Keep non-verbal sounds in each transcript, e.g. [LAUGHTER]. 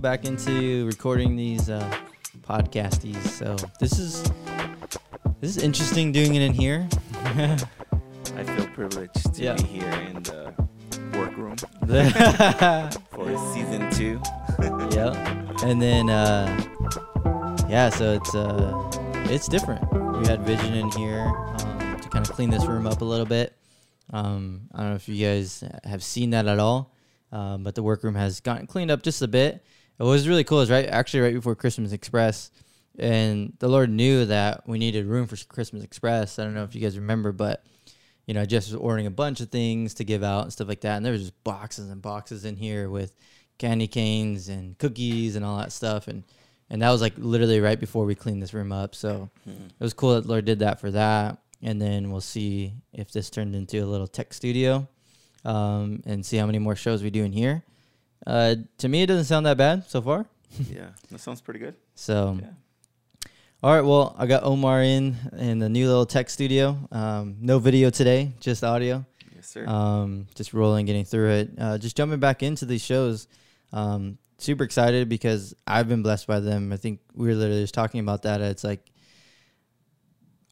back into recording these uh, podcasties. So this is this is interesting doing it in here. [LAUGHS] I feel privileged to Yeah. be here in the workroom [LAUGHS] for season two. [LAUGHS] yeah, and then uh, yeah, so it's uh, it's different. We had Vision in here um, to kind of clean this room up a little bit. Um, I don't know if you guys have seen that at all, um, but the workroom has gotten cleaned up just a bit. What was really cool is right actually right before Christmas Express, and the Lord knew that we needed room for Christmas Express. I don't know if you guys remember, but you know, I just was ordering a bunch of things to give out and stuff like that, and there was just boxes and boxes in here with candy canes and cookies and all that stuff, and and that was like literally right before we cleaned this room up. So it was cool that Lord did that for that. And then we'll see if this turned into a little tech studio um, and see how many more shows we do in here. Uh, to me, it doesn't sound that bad so far. [LAUGHS] yeah, that sounds pretty good. So, Yeah. all right. Well, I got Omar in in the new little tech studio. Um, no video today, just audio. Yes, sir. Um, just rolling, getting through it. Uh, just jumping back into these shows. Um, super excited because I've been blessed by them. I think we were literally just talking about that. It's like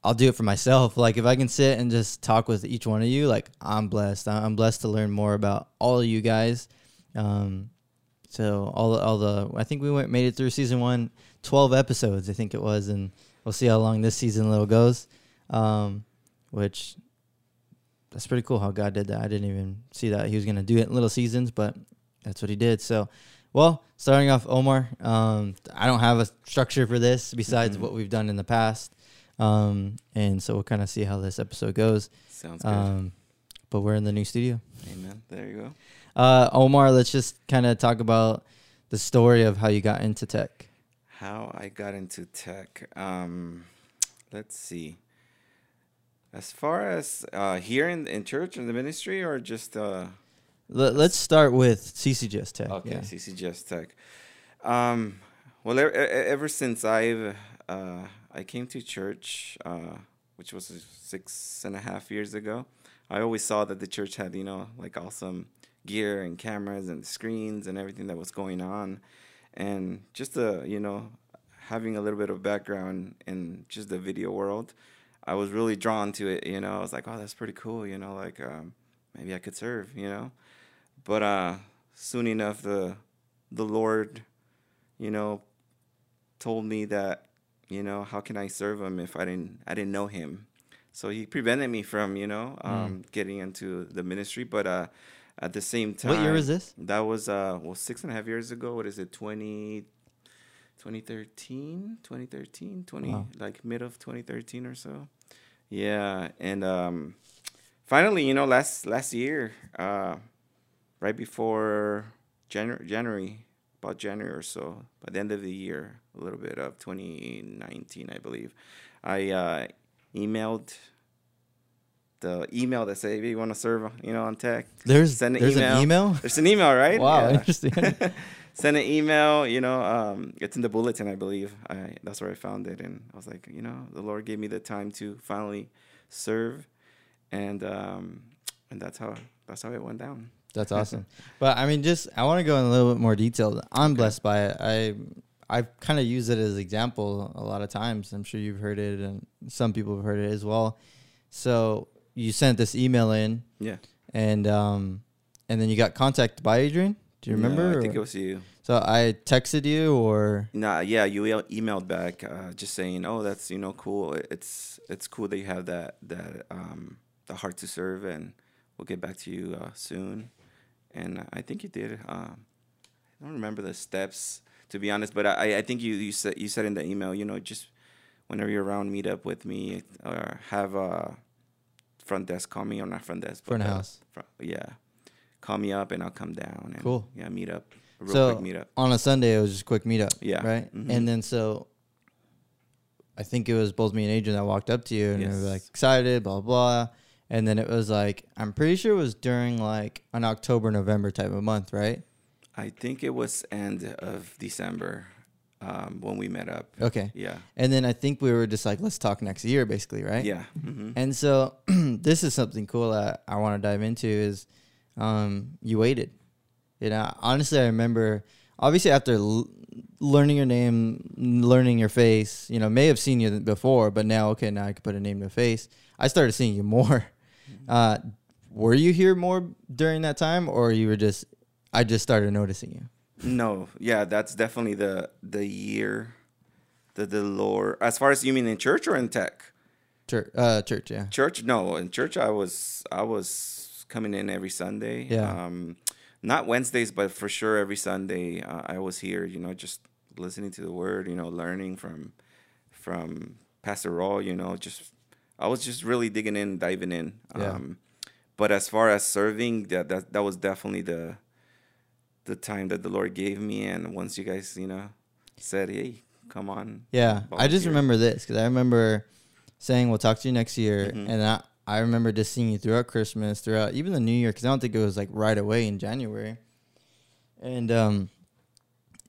I'll do it for myself. Like if I can sit and just talk with each one of you, like I'm blessed. I'm blessed to learn more about all of you guys. Um, so all all the I think we went made it through season one, 12 episodes I think it was, and we'll see how long this season little goes. Um, which that's pretty cool how God did that. I didn't even see that he was gonna do it in little seasons, but that's what he did. So, well, starting off, Omar. Um, I don't have a structure for this besides Mhm. what we've done in the past, um, and so we'll kind of see how this episode goes. sounds good. Um, but we're in the new studio. Amen. There you go. Uh, Omar, let's just kind of talk about the story of how you got into tech. How I got into tech. Um, let's see. As far as uh, here in, in church in the ministry, or just uh, Let, let's start with CCGS Tech. Okay, yeah. CCGS Tech. Um, well, e- e- ever since I've uh, I came to church, uh, which was six and a half years ago, I always saw that the church had you know like awesome gear and cameras and screens and everything that was going on, and just the you know having a little bit of background in just the video world, I was really drawn to it. You know, I was like, oh, that's pretty cool. You know, like um, maybe I could serve. You know but uh soon enough the the lord you know told me that you know how can i serve him if i didn't i didn't know him so he prevented me from you know um getting into the ministry but uh at the same time What year was this? that was uh well six and a half years ago. What is it? 20 2013 2013 20 Wow. like mid of 2013 or so. Yeah and um finally you know last last year uh right before January, January, about January or so, by the end of the year, a little bit of 2019, I believe, I uh, emailed the email that said, "If you want to serve, you know, on tech, There's Send an there's an email. email. there's an email, right? Wow, Yeah. interesting. [LAUGHS] Send an email, you know, um, it's in the bulletin, I believe. I that's where I found it, and I was like, you know, the Lord gave me the time to finally serve, and um, and that's how that's how it went down. That's [LAUGHS] awesome. But I mean, just I want to go in a little bit more detail. I'm Okay. blessed by it. I I've kind of use it as example a lot of times. I'm sure you've heard it, and some people have heard it as well. So you sent this email in, Yeah. and um, and then you got contacted by Adrian. Do you No, remember? I think or- it was you. so I texted you, or Nah, yeah, you emailed back uh, just saying, "Oh, that's you know cool. It's it's cool that you have that that um, the heart to serve, and we'll get back to you uh, soon." And I think you did. Um, I don't remember the steps to be honest, but I I think you you said you said in the email, you know, just whenever you're around, meet up with me or have a front desk call me or not front desk, front uh, house. fr- yeah, call me up and I'll come down. And, Cool. Yeah, meet up. Real So quick meet up. on a Sunday, it was just a quick meetup. Yeah. Right. Mhm. And then so I think it was both me and Adrian that walked up to you and we were like excited, blah blah. And then it was like I'm pretty sure it was during like an October November type of month, right? I think it was end of December um, when we met up. Okay. Yeah. And then I think we were just like, let's talk next year, basically, right? Yeah. hmm And so [CLEARS THROAT] this is something cool that I want to dive into is um, you waited. You know, honestly, I remember obviously after l- learning your name, learning your face, you know, may have seen you before, but now okay, now I can put a name to a face. I started seeing you more. Uh, were you here more during that time, or you were just? I just started noticing you. No, yeah, that's definitely the the year, the the Lord. As far as you mean in church or in tech? Church, uh, church, yeah. Church, no. In church, I was I was coming in every Sunday. Yeah. Um, not Wednesdays, but for sure every Sunday uh, I was here. You know, just listening to the word. You know, learning from from Pastor Raw. You know, just I was just really digging in, diving in. Yeah. Um, but as far as serving, that that that was definitely the the time that the Lord gave me. And once you guys, you know, said, "Hey, come on," Yeah, I just remember this because I remember saying we'll talk to you next year, Mhm. and I I remember just seeing you throughout Christmas, throughout even the New Year, because I don't think it was like right away in January. And um,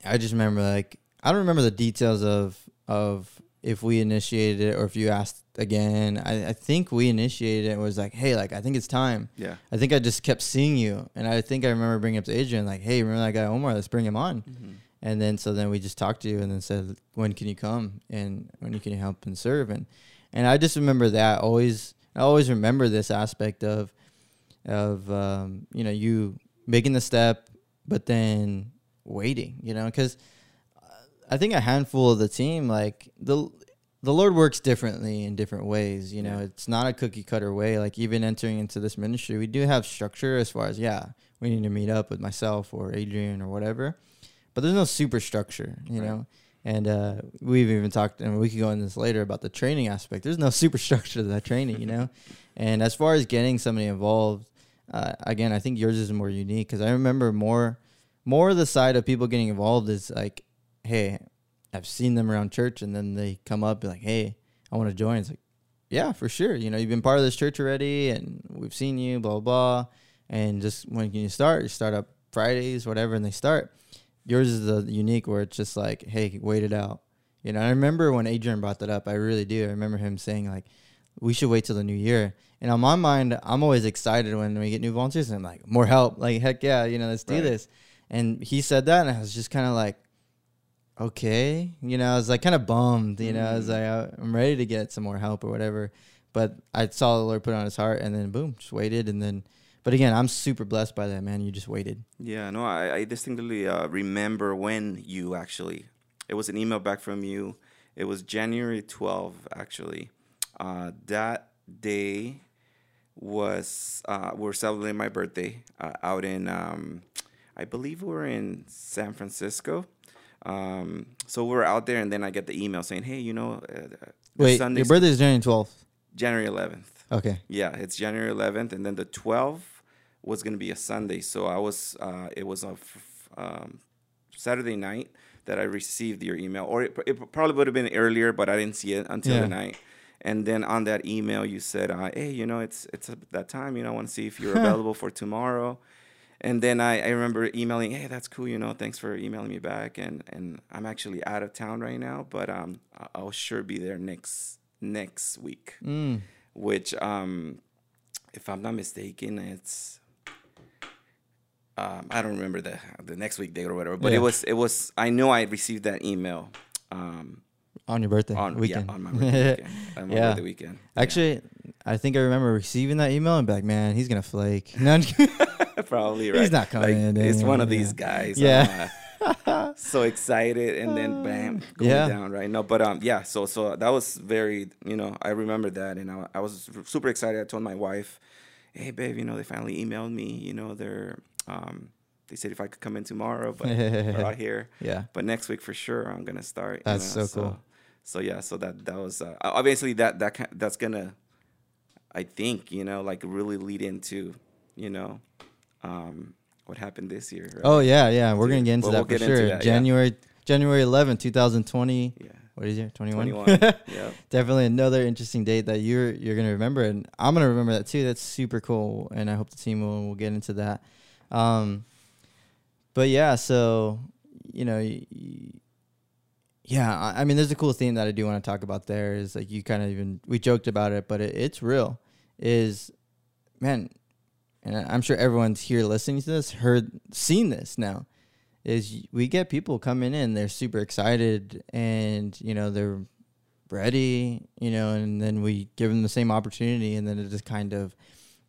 I just remember like I don't remember the details of of if we initiated it or if you asked again. I, I think we initiated it. was like, hey, like I think it's time. Yeah. I think I just kept seeing you, and I think I remember bringing up to Adrian like, hey, remember that guy Omar? Let's bring him on. Mhm. And then so then we just talked to you and then said, when can you come and when you can help and serve and and I just remember that always. I always remember this aspect of of um, you know you making the step, but then waiting. You know, because I think a handful of the team like the the Lord works differently in different ways. You know, Yeah. it's not a cookie cutter way. Like even entering into this ministry, we do have structure as far as yeah, we need to meet up with myself or Adrian or whatever, but there's no super structure. You Right. know. And uh, we've even talked, and we could go into this later about the training aspect. There's no [LAUGHS] super structure to that training, you know. [LAUGHS] and as far as getting somebody involved, uh, again, I think yours is more unique because I remember more, more of the side of people getting involved is like, hey, I've seen them around church, and then they come up like, hey, I want to join. It's like, yeah, for sure. You know, you've been part of this church already, and we've seen you, blah blah blah. And just when can you start? You start up Fridays, whatever, and they start. Yours is the unique where it's just like, hey, wait it out. You know, I remember when Adrian brought that up. I really do. I remember him saying like, we should wait till the new year. And on my mind, I'm always excited when we get new volunteers. And I'm like, more help. Like, heck yeah, you know, let's do this. And he said that, and I was just kind of like, okay, you know, I was like kind of bummed. You know, I was Mm. like, I- I'm ready to get some more help or whatever. But I saw the Lord put it on his heart, and then boom, just waited, and then. But again, I'm super blessed by that, man. You just waited. Yeah, no, I, I distinctly uh, remember when you actually. It was an email back from you. It was January 12, actually. Uh, that day was uh, we were celebrating my birthday uh, out in, um, I believe we were in San Francisco. Um, so we were out there, and then I get the email saying, "Hey, you know, uh, Wait, Sunday's your birthday is January 12th. January 11th." Okay. Yeah, it's January 11th, and then the 12th was gonna be a Sunday. So I was, uh, it was a f- um, Saturday night that I received your email, or it, it probably would have been earlier, but I didn't see it until Yeah. the night. And then on that email, you said, uh, "Hey, you know, it's it's that time. You know, I want to see if you're available [LAUGHS] for tomorrow." And then I, I remember emailing, "Hey, that's cool. You know, thanks for emailing me back." And and I'm actually out of town right now, but um, I'll sure be there next next week Mm. which um if i'm not mistaken it's um i don't remember the the next week date or whatever but Yeah. it was it was i know i received that email um On your birthday on weekend. yeah on my birthday weekend [LAUGHS] on my Yeah. birthday weekend Yeah. Actually, I think I remember receiving that email and be like, man, he's gonna flake. [LAUGHS] No, I'm just kidding. [LAUGHS] probably right He's not coming Like, in it's one of these guys Yeah. uh, so excited and then [LAUGHS] bam going Yeah. down right no but um yeah so so that was very you know i remember that and i, I was super excited i told my wife hey babe you know they finally emailed me you know they're um they said if i could come in tomorrow but [LAUGHS] we're out here yeah. but next week for sure i'm gonna start you That's know, so cool. so yeah so that that was uh, obviously that that that's gonna i think you know like really lead into you know um what happened this year right? Oh yeah, yeah. We're gonna get into well, that we'll for sure. that, yeah. January January 11th, 2020. yeah What is it? 21. 21 [LAUGHS] yeah Definitely another interesting date that you're you're gonna remember, and I'm gonna remember that too. That's super cool, and I hope the team will will get into that. Um, but yeah, so you know, y- y- yeah, I, I mean, there's a cool theme that I do want to talk about. There is like you kind of even we joked about it, but it, it's real. Is man, and I'm sure everyone's here listening to this heard seen this now. is we get people coming in, they're super excited, and you know they're ready, you know, and then we give them the same opportunity, and then it just kind of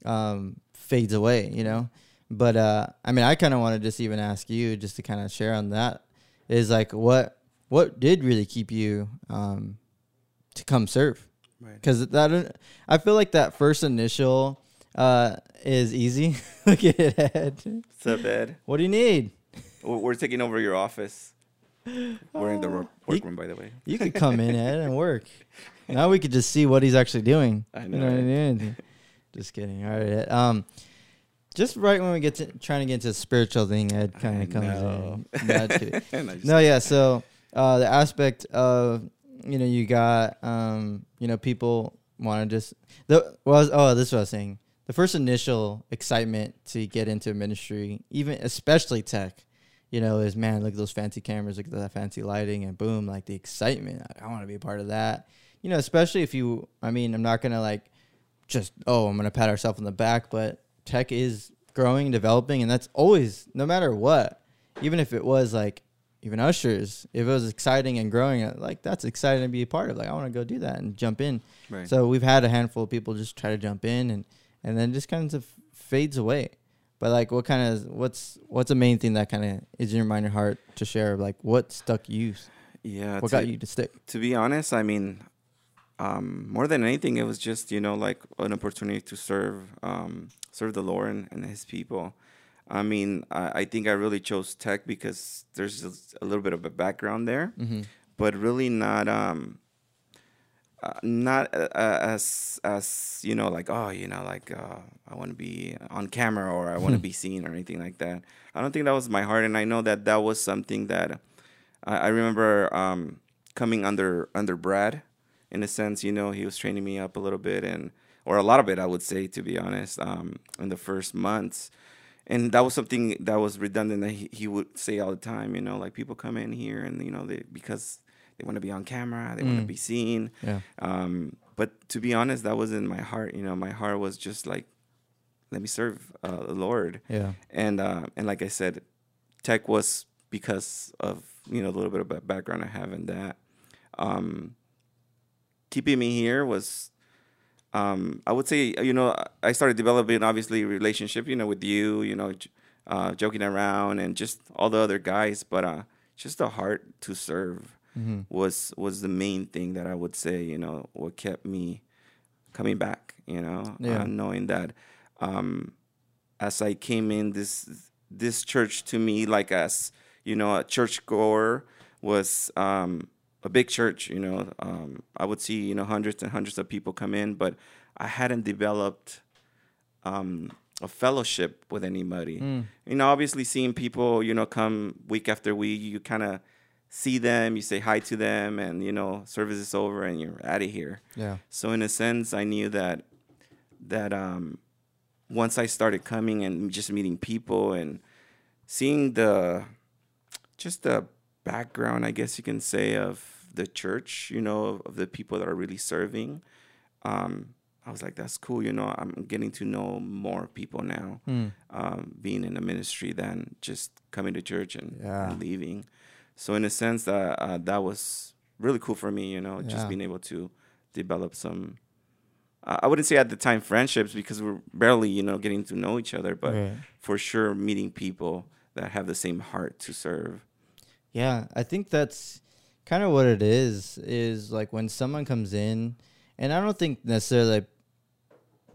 um, fades away, you know. But uh, I mean, I kind of want to just even ask you, just to kind of share on that, is like what what did really keep you um, to come serve? Right. Because that I feel like that first initial uh, is easy. [LAUGHS] Look at it, Ed. What's up, Ed? What do you need? We're taking over your office. We're in the wor- You- workroom, by the way. You could come in, Ed, and work. Now we could just see what he's actually doing. I You know, know what I right? mean? Just kidding. All right. Ed. Um, just right when we get to trying to get into the spiritual thing, Ed kind of comes know. in. No, just kidding. And I just- no, yeah. So uh, the aspect of you know you got um, you know people want to just the was oh this is what I was saying. The first initial excitement to get into a ministry, even especially tech, you know, is man, look at those fancy cameras, look at that fancy lighting, and boom, like the excitement. I, I want to be a part of that. You know, especially if you. I mean, I'm not gonna like just oh, I'm gonna pat ourselves on the back, but tech is growing developing, and that's always no matter what. Even if it was like even ushers, if it was exciting and growing, uh, like that's exciting to be a part of. Like I want to go do that and jump in. Right. So we've had a handful of people just try to jump in and and then just kind of fades away. But like, what kind of what's what's the main thing that kind of is in your mind and heart to share? Like, what stuck you? yeah. What to- got you to stick? to be honest, I mean, um, more than anything, it was just you know like an opportunity to serve, um, serve the Lord and, and His people. I mean, I, I think I really chose tech because there's just a little bit of a background there, Mm-hmm. but really not um, uh, not uh, uh, as as you know like oh you know like uh, I want to be on camera or I want to be seen or anything like that. I don't think that was my heart, and I know that that was something that I, I remember um, coming under under Brad, in a sense. You know, he was training me up a little bit, and or a lot of it, I would say, to be honest, um, in the first months. And that was something that was redundant that he, he would say all the time. You know, like people come in here and you know they because they want to be on camera, they want to Mm. be seen. Yeah. Um, but to be honest, that wasn't my heart. You know, my heart was just like, let me serve uh, the Lord Yeah. and uh, and like I said, tech was because of you know a little bit of background I have in that. Um, keeping me here was, um, I would say you know I started developing obviously a relationship you know with you you know, uh, joking around and just all the other guys, but uh, just a heart to serve Mm-hmm. was was the main thing that I would say you know what kept me coming back you know Yeah. uh, knowing that um, as I came in this this church to me like as you know a church goer was um, a big church you know um, I would see you know hundreds and hundreds of people come in but I hadn't developed um, a fellowship with anybody Mm. you know obviously seeing people you know come week after week you kind of see them you say hi to them and you know service is over and you're out of here Yeah. so in a sense, I knew that that um, once I started coming and just meeting people and seeing the just the background, I guess you can say, of the church, you know, of, of the people that are really serving, um, I was like, that's cool. You know, I'm getting to know more people now, Mm. um, being in a ministry than just coming to church and, Yeah. and leaving. So in a sense, that uh, that was really cool for me. You know, Yeah. just being able to develop some. Uh, I wouldn't say at the time friendships because we're barely, you know, getting to know each other, but Right. for sure meeting people that have the same heart to serve. Yeah, I think that's kind of what it is. Is like when someone comes in, and I don't think necessarily like,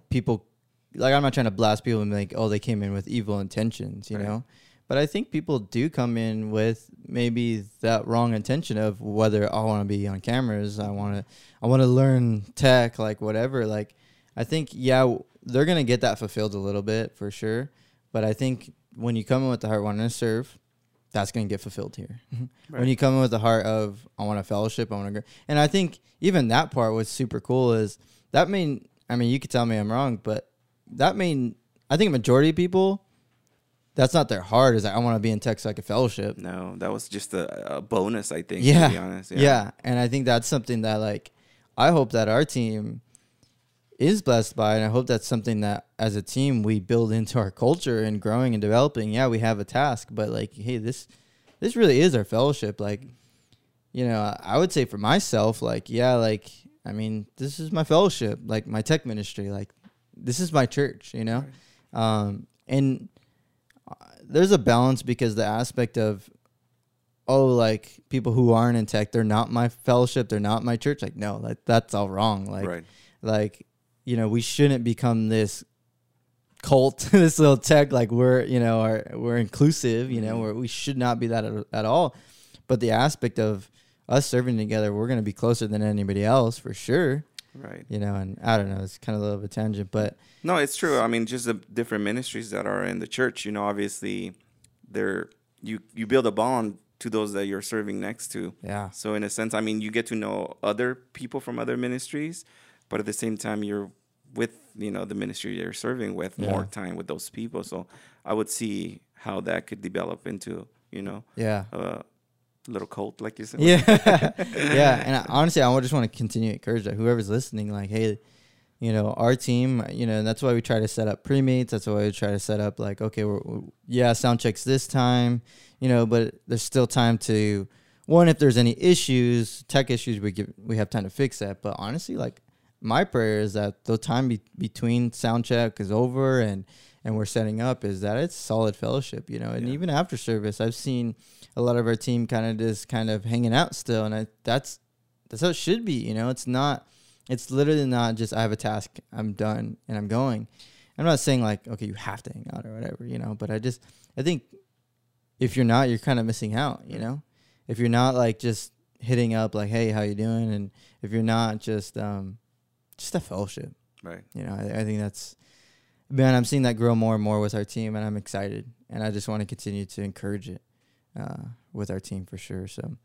people like I'm not trying to blast people and be like, oh, they came in with evil intentions, you Right. know. But I think people do come in with maybe that wrong intention of whether I want to be on cameras, I want to, I want to learn tech, like whatever. Like, I think yeah, they're gonna get that fulfilled a little bit for sure. But I think when you come in with the heart wanting to serve, that's gonna get fulfilled here. [LAUGHS] When you come in with the heart of I want a fellowship, I want to and I think even that part was super cool. Is that mean? I mean, you could tell me I'm wrong, but that mean I think a majority of people, that's not their heart. Is like I want to be in tech so I can fellowship. No, that was just a, a bonus, I think. Yeah. To be honest. Yeah. and I think that's something that like I hope that our team is blessed by, and I hope that's something that as a team we build into our culture and growing and developing. Yeah, we have a task, but like, hey, this this really is our fellowship. Like, you know, I- would say for myself, like, yeah, like, I mean, this is my fellowship, like my tech ministry, like, this is my church, you know, um, and there's a balance because the aspect of oh like people who aren't in tech they're not my fellowship they're not my church like no like that's all wrong like right. like you know we shouldn't become this cult [LAUGHS] this little tech like we're you know are we're inclusive you know Mhm. where we should not be that at, at all but the aspect of us serving together we're going to be closer than anybody else for sure Right. you know and i don't know it's kind of a little bit tangent but No, it's true. I mean, just the different ministries that are in the church. You know, obviously, they're you you build a bond to those that you're serving next to. yeah So in a sense, I mean, you get to know other people from other ministries, but at the same time, you're with you know the ministry you're serving with more time with those people. So I would see how that could develop into you know yeah a little cult, like you said. yeah [LAUGHS] [LAUGHS] yeah and I, honestly i just want to continue to encourage that whoever's listening like hey you know our team you know that's why we try to set up pre-meets that's why we try to set up like okay we're, we're- yeah sound checks this time you know but there's still time to one if there's any issues tech issues we give we have time to fix that but honestly like my prayer is that the time be, between sound check is over and and we're setting up is that it's solid fellowship you know and Yeah. even after service i've seen a lot of our team kind of just kind of hanging out still and I, that's that's how it should be you know? It's not it's literally not just i have a task i'm done and i'm going. I'm not saying like okay you have to hang out or whatever you know but i just i think if you're not you're kind of missing out you know? If you're not like just hitting up like hey how you doing? and if you're not just um just a fellowship. Right. you know I, I think that's man i'm seeing that grow more and more with our team and i'm excited and i just want to continue to encourage it uh, with our team for sure so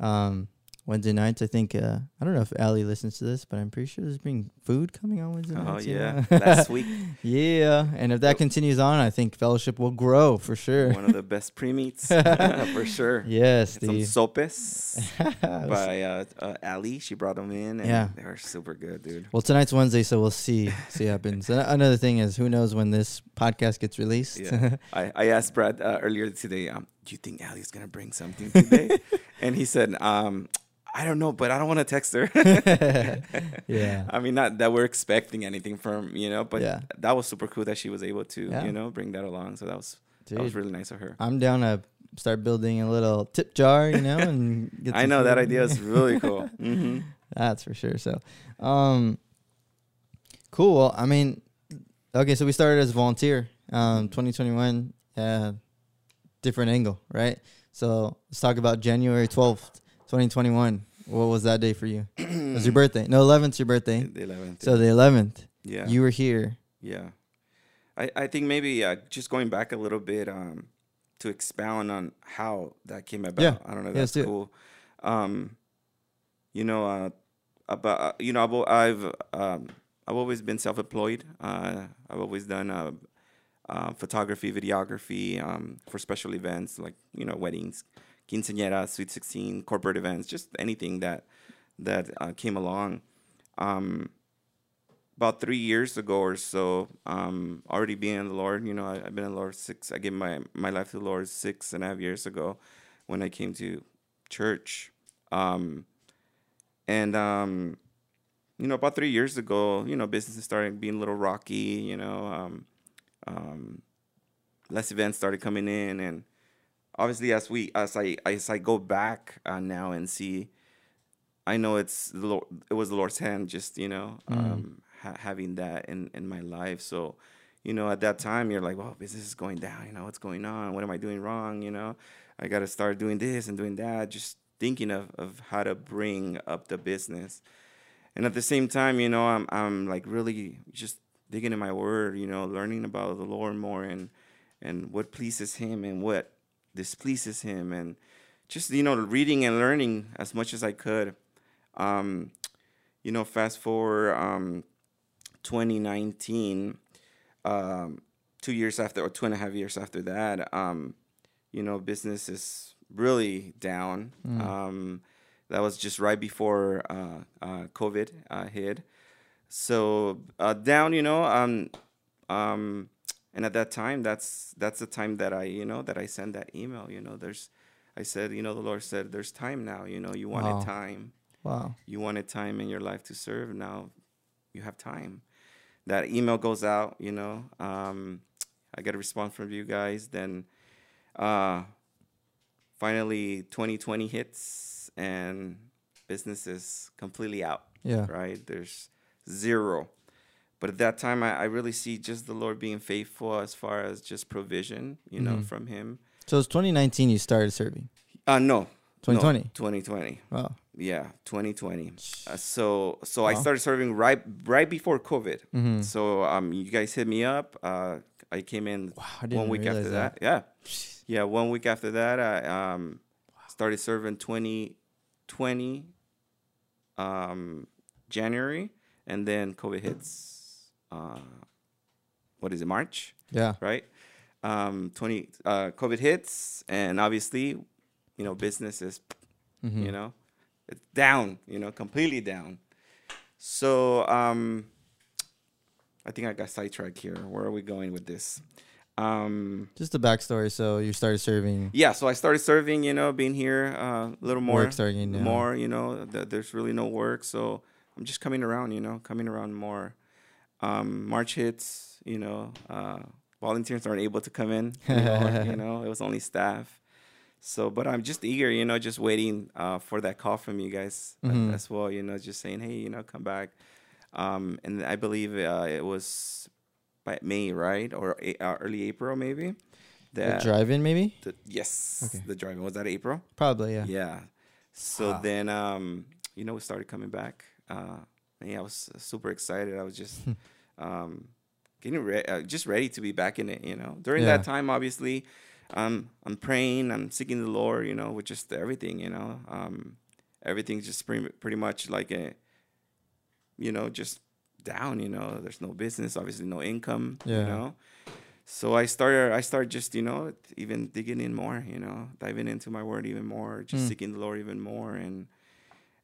um wednesday nights i think uh i don't know if ali listens to this but i'm pretty sure there's being food coming on wednesday Oh nights you yeah, know? last [LAUGHS] week yeah and if that continues on i think fellowship will grow for sure one of the best pre meets [LAUGHS] [LAUGHS] for sure. yes Some sopes by uh, uh, Ali. She brought them in, and Yeah. they were super good, dude. well tonight's wednesday so we'll see see what happens another thing is who knows when this podcast gets released Yeah. I, I asked Brad uh, earlier today, um, do you think Ali's gonna bring something today? and he said, um, I don't know, but I don't want to text her. [LAUGHS] yeah I mean, not that we're expecting anything from you know, but Yeah. that was super cool that she was able to Yeah. you know bring that along. So that was that was really nice of her. I'm down to start building a little tip jar, you know, and get [LAUGHS] I know that idea is really cool. [LAUGHS] hmm That's for sure. So, um, cool. I mean, okay, so we started as a volunteer, um, 2021, uh, different angle, right? So let's talk about January 12th, 2021. What was that day for you? [CLEARS THROAT] it was your birthday. No, 11th your birthday. The 11th. So the 11th, yeah. you were here. Yeah. I, I think maybe uh, just going back a little bit um, to expound on how that came about. Yeah. I don't know. Yeah, That's cool. Um, you know, uh, about uh, you know, I've I've um, I've always been self-employed. Uh, I've always done uh, uh, photography, videography um, for special events like you know weddings, quinceañeras, sweet sixteen, corporate events, just anything that that uh, came along. Um, about three years ago or so, um, already being in the Lord, you know, I, I've been in the Lord six. I gave my my life to the Lord six and a half years ago, when I came to church, um, and um, you know, about three years ago, you know, business started being a little rocky. You know, um, um, less events started coming in, and obviously, as we as I as I go back uh, now and see, I know it's the Lord, it was the Lord's hand, just you know, Mm. um, ha- having that in in my life. So, you know, at that time, you're like, well, business is going down. You know, what's going on? What am I doing wrong? You know, I got to start doing this and doing that. Just thinking of of how to bring up the business, and at the same time, you know, I'm I'm like really just digging in my word. You know, learning about the Lord more and and what pleases Him and what displeases Him and just you know reading and learning as much as I could. Um, you know, fast forward um, 2019, um, two years after or two and a half years after that, um, you know, business is really down. Um, that was just right before uh, uh, COVID uh, hit. So uh, down, you know, um, um, and at that time, that's that's the time that I, you know, that I send that email. You know, there's I said, you know, the Lord said, "There's time now. You know, you wanted Wow. time. Wow. You wanted time in your life to serve. Now, you have time." That email goes out. You know, um, I get a response from you guys. Then, uh, finally, 2020 hits, and business is completely out Yeah. right? There's zero. But at that time, I, I really see just the Lord being faithful as far as just provision, you know, Mhm. from Him. So it's 2019 you started serving. Uh, no. 2020. No, 2020. Wow. Yeah, 2020. Uh, so so I started serving right right before COVID. Mm-hmm. So um, you guys hit me up. Uh, I came in Wow. I one week after that. that. Yeah, yeah. One week after that, I um, started serving 2020 um, January, and then COVID hits. Uh, what is it? March, Yeah. right? Um, 20 uh, COVID hits, and obviously, you know, business is Mm-hmm. you know it's down you know completely down so um i think i got sidetracked here where are we going with this um Just a backstory. So you started serving. yeah so i started serving you know being here uh, a little more Work starting now. more you know th- there's really no work so i'm just coming around you know coming around more um march hits you know uh volunteers aren't able to come in you know, [LAUGHS] you know it was only staff so but i'm just eager you know just waiting uh for that call from you guys Mhm. as well you know just saying hey you know come back um and i believe uh, it was by may right or a- uh, early april maybe The that drive-in, maybe. the, yes Okay. the driving was that april Probably. Yeah. yeah. So Wow. then, um, you know, we started coming back. Uh, yeah, I was super excited. I was just [LAUGHS] um, getting ready, uh, just ready to be back in it. You know, during Yeah. that time, obviously, um, I'm praying, I'm seeking the Lord. You know, with just everything. You know, um, everything's just pretty, pretty much like a, you know, just down. You know, there's no business, obviously, no income. Yeah. You know. So I started. I started just you know even digging in more. You know, diving into my word even more, just Mm. seeking the Lord even more, and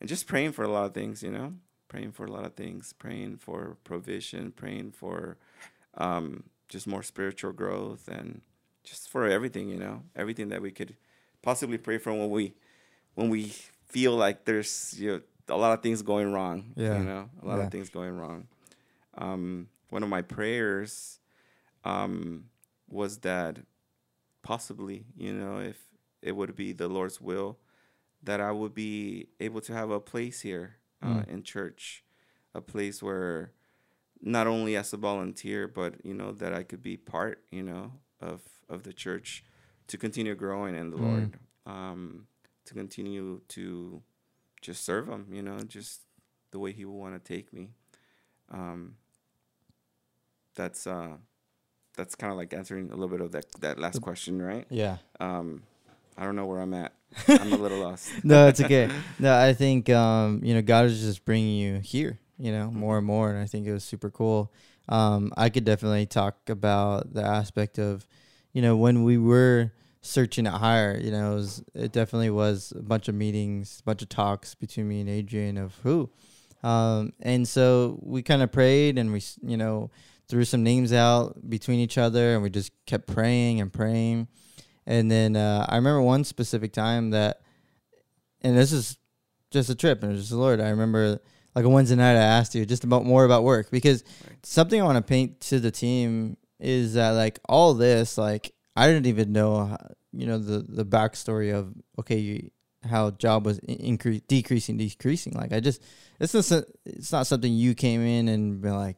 and just praying for a lot of things. You know, praying for a lot of things, praying for provision, praying for um, just more spiritual growth, and just for everything. You know, everything that we could possibly pray for when we when we feel like there's you know, a lot of things going wrong. Yeah. You know, a lot Yeah. of things going wrong. Um, one of my prayers um, was that possibly, you know, if it would be the Lord's will, that I would be able to have a place here uh, Mm. in church, a place where not only as a volunteer, but you know that I could be part, you know, of of the church to continue growing in the Mm. Lord, um, to continue to just serve Him, you know, just the way He will want to take me. Um, that's uh, that's kind of like answering a little bit of that that last question, right? Yeah. Um, I don't know where I'm at. [LAUGHS] I'm a little lost. [LAUGHS] no, it's okay. No, I think um, you know God is just bringing you here, you know, more and more, and I think it was super cool. Um, I could definitely talk about the aspect of, you know, when we were searching at hire, you know, it, was, it definitely was a bunch of meetings, a bunch of talks between me and Adrian of who, um, and so we kind of prayed and we, you know, threw some names out between each other, and we just kept praying and praying. And then uh, I remember one specific time that, and this is just a trip, and it was just the Lord. I remember like a Wednesday night, I asked you just about more about work because Right. something I want to paint to the team is that like all this, like I didn't even know, how, you know, the the backstory of okay, you, how job was increase decreasing, decreasing. Like I just, it's not it's not something you came in and been like,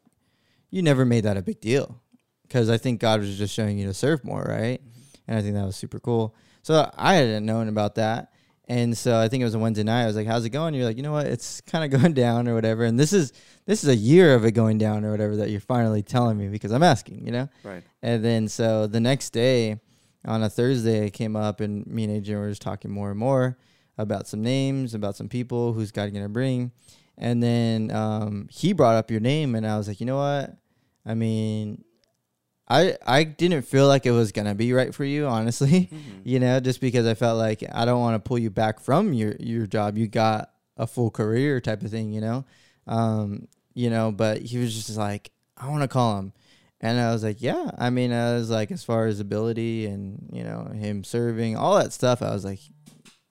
you never made that a big deal because I think God was just showing you to serve more, right? And I think that was super cool. So I hadn't known about that. And so I think it was a Wednesday night. I was like, "How's it going?" You're like, "You know what? It's kind of [LAUGHS] going down or whatever." And this is this is a year of it going down or whatever that you're finally telling me because I'm asking, you know. Right. And then so the next day, on a Thursday, it came up, and me and Adrian were just talking more and more about some names, about some people who's God gonna bring. And then um, he brought up your name, and I was like, you know what? I mean, I I didn't feel like it was gonna be right for you, honestly. [LAUGHS] Mhm. You know, just because I felt like I don't want to pull you back from your your job. You got a full career type of thing, you know. Um, you know, but he was just like, I want to call him. And I was like, yeah. I mean, I was like, as far as ability and, you know, him serving, all that stuff, I was like,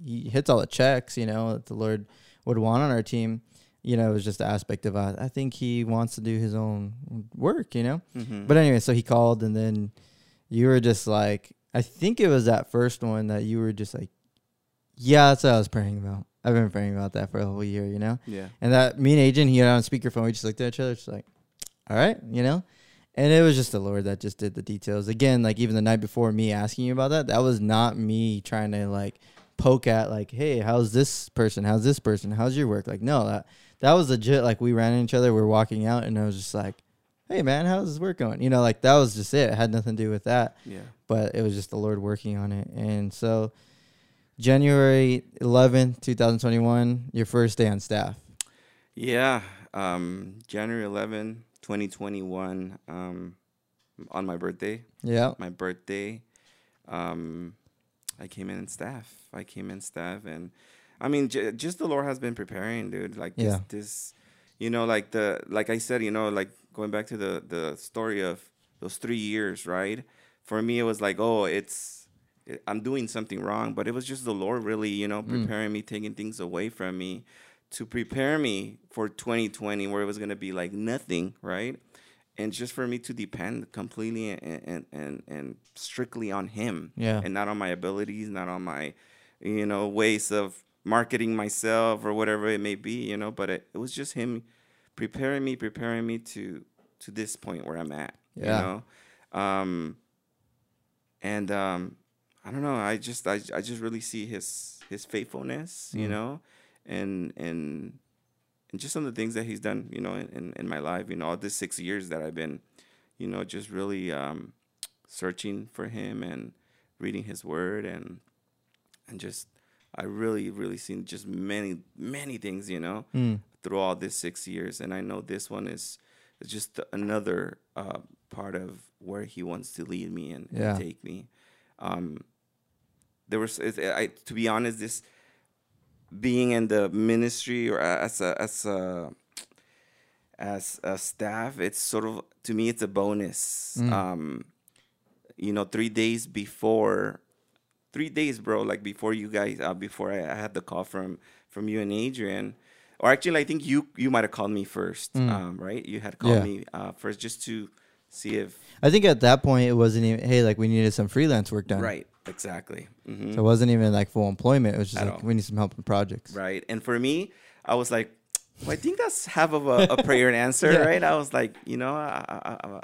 he hits all the checks, you know, that the Lord would want on our team. You know, it was just the aspect of uh, I think he wants to do his own work, you know. Mhm. But anyway, so he called, and then you were just like, I think it was that first one that you were just like, yeah, that's what I was praying about. I've been praying about that for a whole year, you know. yeah. And that me and Adrian, he had on speakerphone. We just looked at each other, just like, all right, you know. And it was just the Lord that just did the details. Again, like even the night before me asking you about that, that was not me trying to like poke at like, hey, how's this person? How's this person? How's your work? Like, no, that that was legit. Like we ran into each other, we are walking out, and I was just like, hey man, how's this work going? You know, like that was just it. It had nothing to do with that Yeah. but it was just the Lord working on it. And so, January 11th, 2021, your first day on staff. Yeah. Um, January 11, 2021, um, on my birthday, Yeah. my birthday, um, I came in and staff. I came in staff, and I mean, j- just the Lord has been preparing, dude. Like this, Yeah. this, you know, like the, like I said, you know, like going back to the the story of those three years, right? For me, it was like, oh, it's, it, I'm doing something wrong, but it was just the Lord really, you know, mm. preparing me, taking things away from me, to prepare me for 2020, where it was gonna be like nothing, right? and just for me to depend completely and and and, and strictly on him Yeah. and not on my abilities not on my you know ways of marketing myself or whatever it may be you know but it, it was just him preparing me preparing me to to this point where i'm at Yeah. you know um and um i don't know i just i, I just really see his his faithfulness you Mm. know and and and just some of the things that he's done, you know, in, in, in my life, you know, all these six years that I've been, you know, just really um, searching for him and reading his word and and just I really, really seen just many, many things, you know, Mm. through all these six years. And I know this one is, is just another uh, part of where he wants to lead me and, and take me. Um, there was, I, to be honest, this being in the ministry or as a as a as a staff, it's sort of to me it's a bonus. Mm. Um, you know, three days before, three days, bro, like before you guys, uh, before I, I had the call from from you and Adrian, or actually, I think you you might have called me first, Mm. um, right? You had called Yeah. me uh, first just to see if I think at that point it wasn't even hey like we needed some freelance work done. right, exactly, hmm So it wasn't even like full employment. It was just At like all. we need some help in projects. right? And for me, I was like, well, I think that's half of a, a [LAUGHS] prayer and answer, Yeah. right? I was like, you know, I, I, I,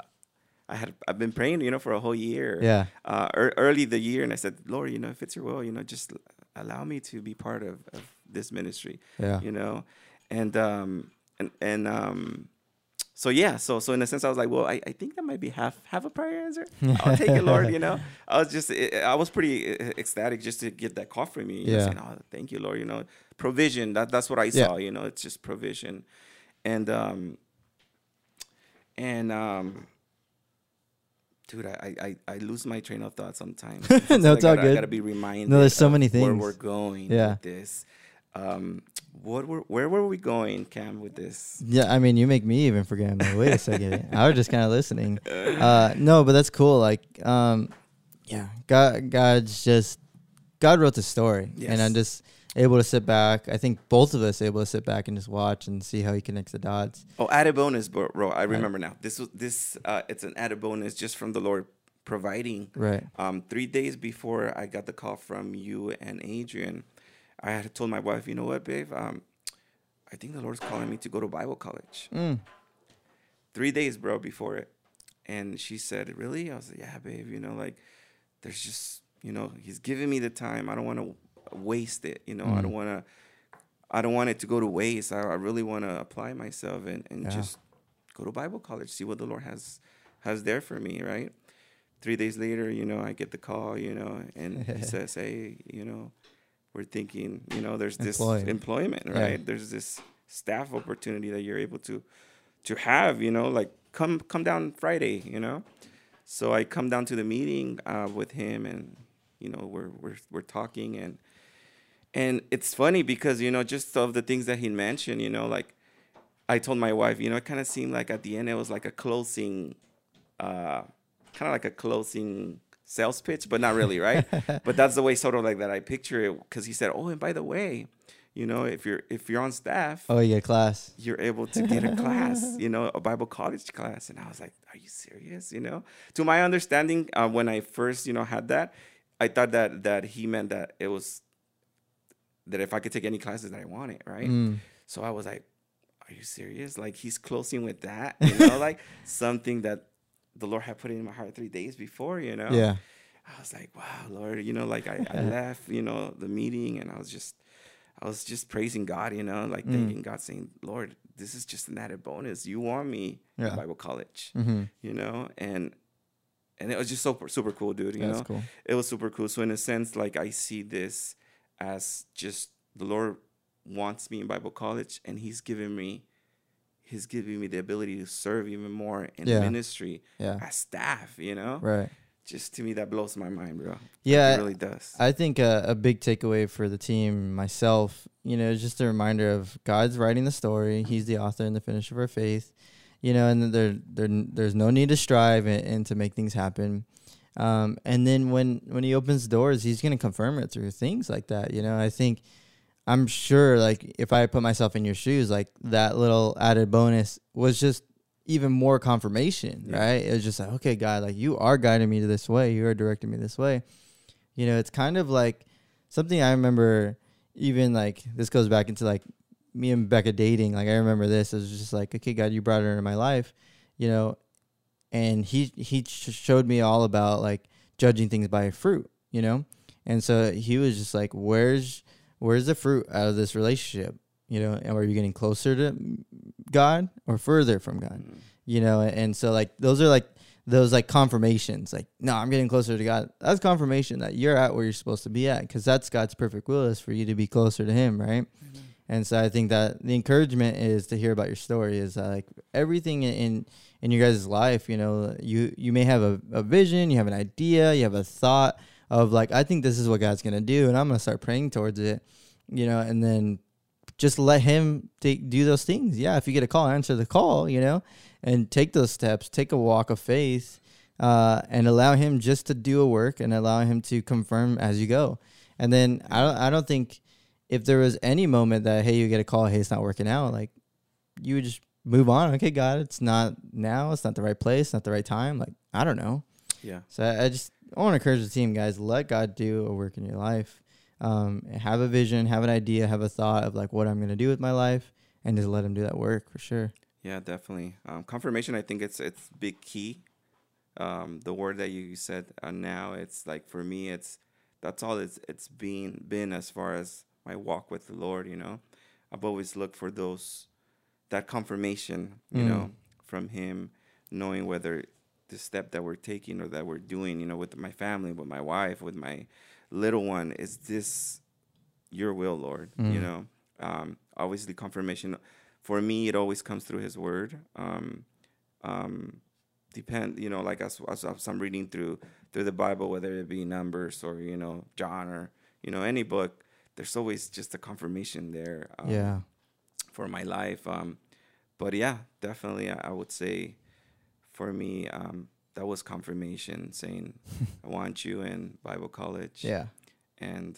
I had I've been praying, you know, for a whole year. Yeah. Uh, ear- early the year, and I said, Lord, you know, if it's your will, you know, just allow me to be part of, of this ministry, Yeah. you know, and um and and um. So yeah, so so in a sense, I was like, well, I, I think that might be half half a prayer answer. I'll take it, Lord. [LAUGHS] You know, I was just I I was pretty uh, ecstatic just to get that call from me. You Yeah. saying, oh, thank you, Lord. You know, provision. That that's what I Yeah. saw. You know, it's just provision, and um, and um, dude, I I, I lose my train of thought sometimes. [LAUGHS] No, I it's all gotta, I good. gotta be reminded. No, there's so many Where things. we're going Yeah. with this. Um, what were where were we going, Cam, with this? Yeah, I mean, you make me even forget. I'm like, wait a second. I was just kind of listening. Uh, no, but that's cool. Like, um, yeah, God, God's just God wrote the story, and I'm just able to sit back. I think both of us able to sit back and just watch and see how He connects the dots. Oh, added bonus, bro. bro I remember now. This was this. Uh, it's an added bonus just from the Lord providing. Right. Um, three days before I got the call from you and Adrian, I had told my wife, you know what, babe? Um, I think the Lord's calling me to go to Bible college. Mm. Three days, bro, before it, and she said, "Really?" I was like, "Yeah, babe. You know, like, there's just, you know, He's giving me the time. I don't want to waste it. You know, I don't Mm. want to." I don't want it to go to waste. I, I really want to apply myself and, and Yeah. just go to Bible college, see what the Lord has has there for me, right? Three days later, you know, I get the call, you know, and he [LAUGHS] says, Hey, you know, we're thinking, you know, there's this Employ. employment, Yeah. right? There's this staff opportunity that you're able to to have, you know, like come come down Friday, you know. So I come down to the meeting uh, with him and you know, we're we're we're talking and and it's funny because you know just of the things that he mentioned you know like i told my wife you know it kind of seemed like at the end it was like a closing uh kind of like a closing sales pitch, but not really, right? [LAUGHS] but that's the way sort of like that I picture it because he said, "Oh, and by the way, you know, if you're if you're on staff, Oh, you get class. you're able to get a class, [LAUGHS] you know, a Bible college class." And I was like, "Are you serious?" You know, to my understanding, uh, when I first you know had that, I thought that that he meant that it was that if I could take any classes that I wanted, right? Mm. So I was like, "Are you serious?" Like he's closing with that, you know, [LAUGHS] like something that the Lord had put in my heart three days before, you know. Yeah. I was like, "Wow, Lord," you know, like I, I [LAUGHS] left, you know, the meeting, and I was just, I was just praising God, you know, like Mm. thanking God, saying, "Lord, this is just an added bonus. You want me Yeah. Bible college, Mm-hmm. you know," and and it was just super super cool, dude. You That's know, cool. it was super cool. So in a sense, like I see this as just the Lord wants me in Bible college, and He's giving me, He's giving me the ability to serve even more in Yeah. ministry Yeah. as staff. You know, Right. just to me that blows my mind, bro. Yeah. it really does. I think a, a big takeaway for the team, myself, you know, is just a reminder of God's writing the story. He's the author and the finisher of our faith, you know, and there, there there's no need to strive and, and to make things happen. Um, and then when when He opens doors, He's going to confirm it through things like that. You know, I think I'm sure, like, if I put myself in your shoes, like that little added bonus was just even more confirmation, Yeah. right? It was just like, okay, God, like you are guiding me to this way, you are directing me this way. You know, it's kind of like something I remember. Even like this goes back into like me and Becca dating. Like I remember this. It was just like, okay, God, you brought her into my life, you know, and he he showed me all about like judging things by fruit, you know, and so he was just like, where's where's the fruit out of this relationship, you know, and are you getting closer to God or further from God? Mm. you know and so like those are like those like confirmations like no i'm getting closer to god that's confirmation that you're at where you're supposed to be at because that's god's perfect will is for you to be closer to him right and so i think that the encouragement is to hear about your story is that like everything in in your guys' life you know you you may have a, a vision you have an idea you have a thought of like i think this is what god's gonna do and i'm gonna start praying towards it you know and then just let him take, do those things yeah if you get a call answer the call you know and take those steps, take a walk of faith, uh, and allow him just to do a work and allow him to confirm as you go. And then I don't, I don't think if there was any moment that hey, you get a call, hey, it's not working out, like you would just move on. Okay, God, it's not now, it's not the right place, not the right time. Like I don't know. Yeah. So I, I just I want to encourage the team, guys. Let God do a work in your life. Um, have a vision, have an idea, have a thought of like what I'm gonna do with my life, and just let Him do that work for sure. Yeah, definitely. Um, confirmation, I think it's it's big key. Um, the word that you said uh, now, it's like for me, it's that's all it's it's been been as far as my walk with the Lord. You know, I've always looked for those that confirmation. You Mm. know, from Him, knowing whether the step that we're taking or that we're doing, you know, with my family, with my wife, with my little one, is this your will, Lord? You Mm. know, um, obviously confirmation for me it always comes through his word um um depend you know like as, as, as i'm reading through through the bible whether it be numbers or you know john or you know any book there's always just a confirmation there um, yeah. for my life um but yeah definitely i, I would say for me um that was confirmation saying [LAUGHS] i want you in bible college Yeah. and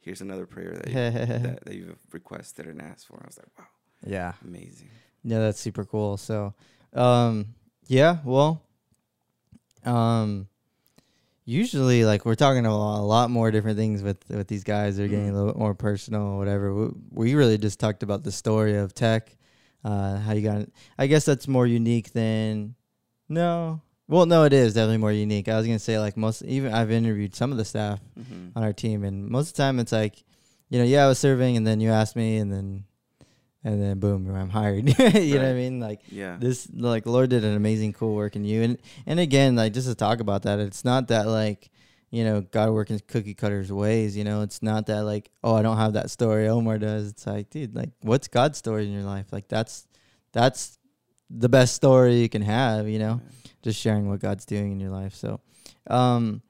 here's another prayer that, [LAUGHS] you, that, that you've requested and asked for i was like wow Yeah. amazing Yeah, that's super cool. So, um, yeah, well, um, usually like we're talking about a lot more different things with with these guys. They're getting a little bit more personal, or whatever. We, we really just talked about the story of tech, uh, how you got. it. I guess that's more unique than no. Well, no, it is definitely more unique. I was gonna say like most. Even I've interviewed some of the staff mm-hmm. on our team, and most of the time it's like, you know, yeah, I was serving, and then you asked me, and then, and then boom, I'm hired. [LAUGHS] you know what I mean? Like yeah this, like Lord did an amazing, cool work in you, and and again, like just to talk about that, it's not that like, you know, God working cookie cutters ways. You know, it's not that like, oh, I don't have that story. Omar does. It's like, dude, like, what's God's story in your life? Like that's, that's the best story you can have. You know just sharing what God's doing in your life. So, um,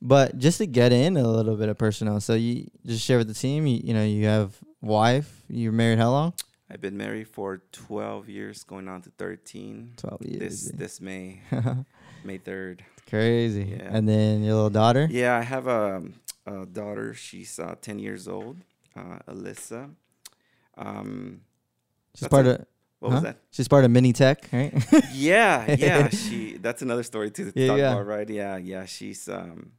but just to get in a little bit of personal, so you just share with the team. You, you know, you have wife. You're married how long? I've been married for 12 years, going on to 13. 12 years. This dude. this May, [LAUGHS] May 3rd. Crazy. Yeah. And then your little daughter? Yeah, I have a, a daughter. She's uh, 10 years old, uh, Alyssa. Um, She's part it. of what was that? she's part of Mini Tech, right? [LAUGHS] yeah, yeah. [LAUGHS] She that's another story to Yeah, talk yeah. about, right? Yeah, yeah. She's um,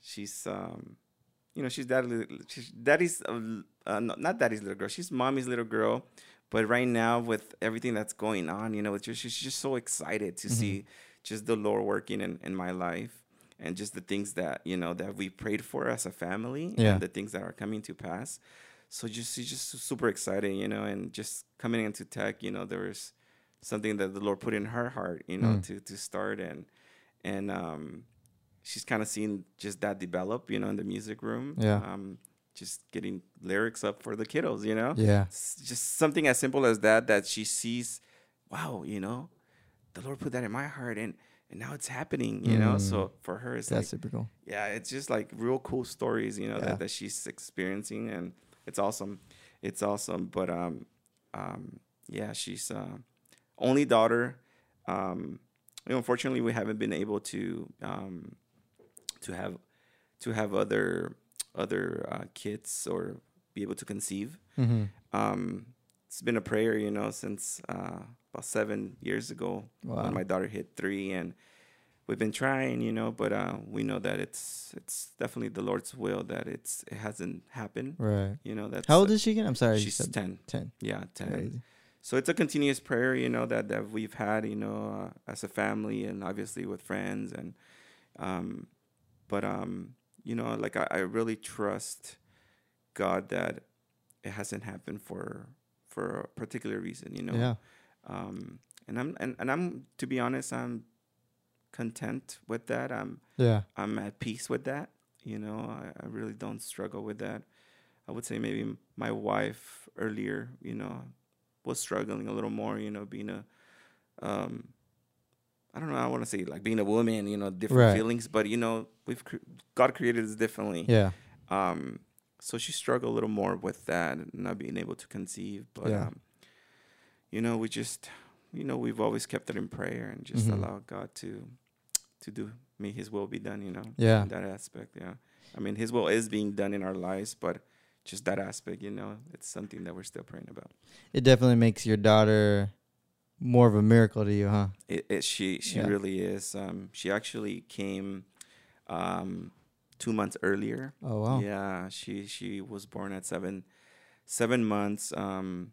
she's um, you know, she's daddy, she's daddy's uh, uh, not daddy's little girl. She's mommy's little girl. But right now, with everything that's going on, you know, it's just, she's just so excited to Mhm. see just the Lord working in, in my life and just the things that you know that we prayed for as a family Yeah. and the things that are coming to pass. So just she's just super excited, you know, and just coming into tech, you know, there was something that the Lord put in her heart, you know, Mm. to to start and and um she's kind of seen just that develop, you know, in the music room. Yeah. Um just getting lyrics up for the kiddos, you know? yeah. It's just something as simple as that that she sees, wow, you know, the Lord put that in my heart and and now it's happening, you know. Mm. So for her it's That's like super cool. yeah, it's just like real cool stories, you know, Yeah. that, that she's experiencing and it's awesome. It's awesome. But um um yeah, she's uh only daughter. Um you know, unfortunately we haven't been able to um to have to have other other uh, kids or be able to conceive. Mm-hmm. Um it's been a prayer, you know, since uh about seven years ago Wow. when my daughter hit three and we've been trying you know but uh we know that it's it's definitely the lord's will that it's it hasn't happened Right. you know that's How old is she again? I'm sorry. she's 10 10. yeah 10 Crazy. so it's a continuous prayer you know that that we've had you know uh, as a family and obviously with friends and um but um you know like i, I really trust god that it hasn't happened for for a particular reason you know Yeah. um and i'm and, and i'm to be honest i'm content with that i'm Yeah. i'm at peace with that you know i, I really don't struggle with that i would say maybe m- my wife earlier you know was struggling a little more you know being a um i don't know i want to say like being a woman you know different Right. feelings but you know we've cre- god created us differently Yeah. um, so she struggled a little more with that, not being able to conceive. But Yeah. um, you know, we just, you know, we've always kept it in prayer and just Mhm. allow God to, to do, may His will be done. You know, Yeah. that aspect. Yeah, I mean, His will is being done in our lives, but just that aspect, you know, it's something that we're still praying about. It definitely makes your daughter more of a miracle to you, huh? It, it she she Yeah. really is. Um, she actually came, um, two months earlier. Oh wow. Yeah, she she was born at seven seven months. Um,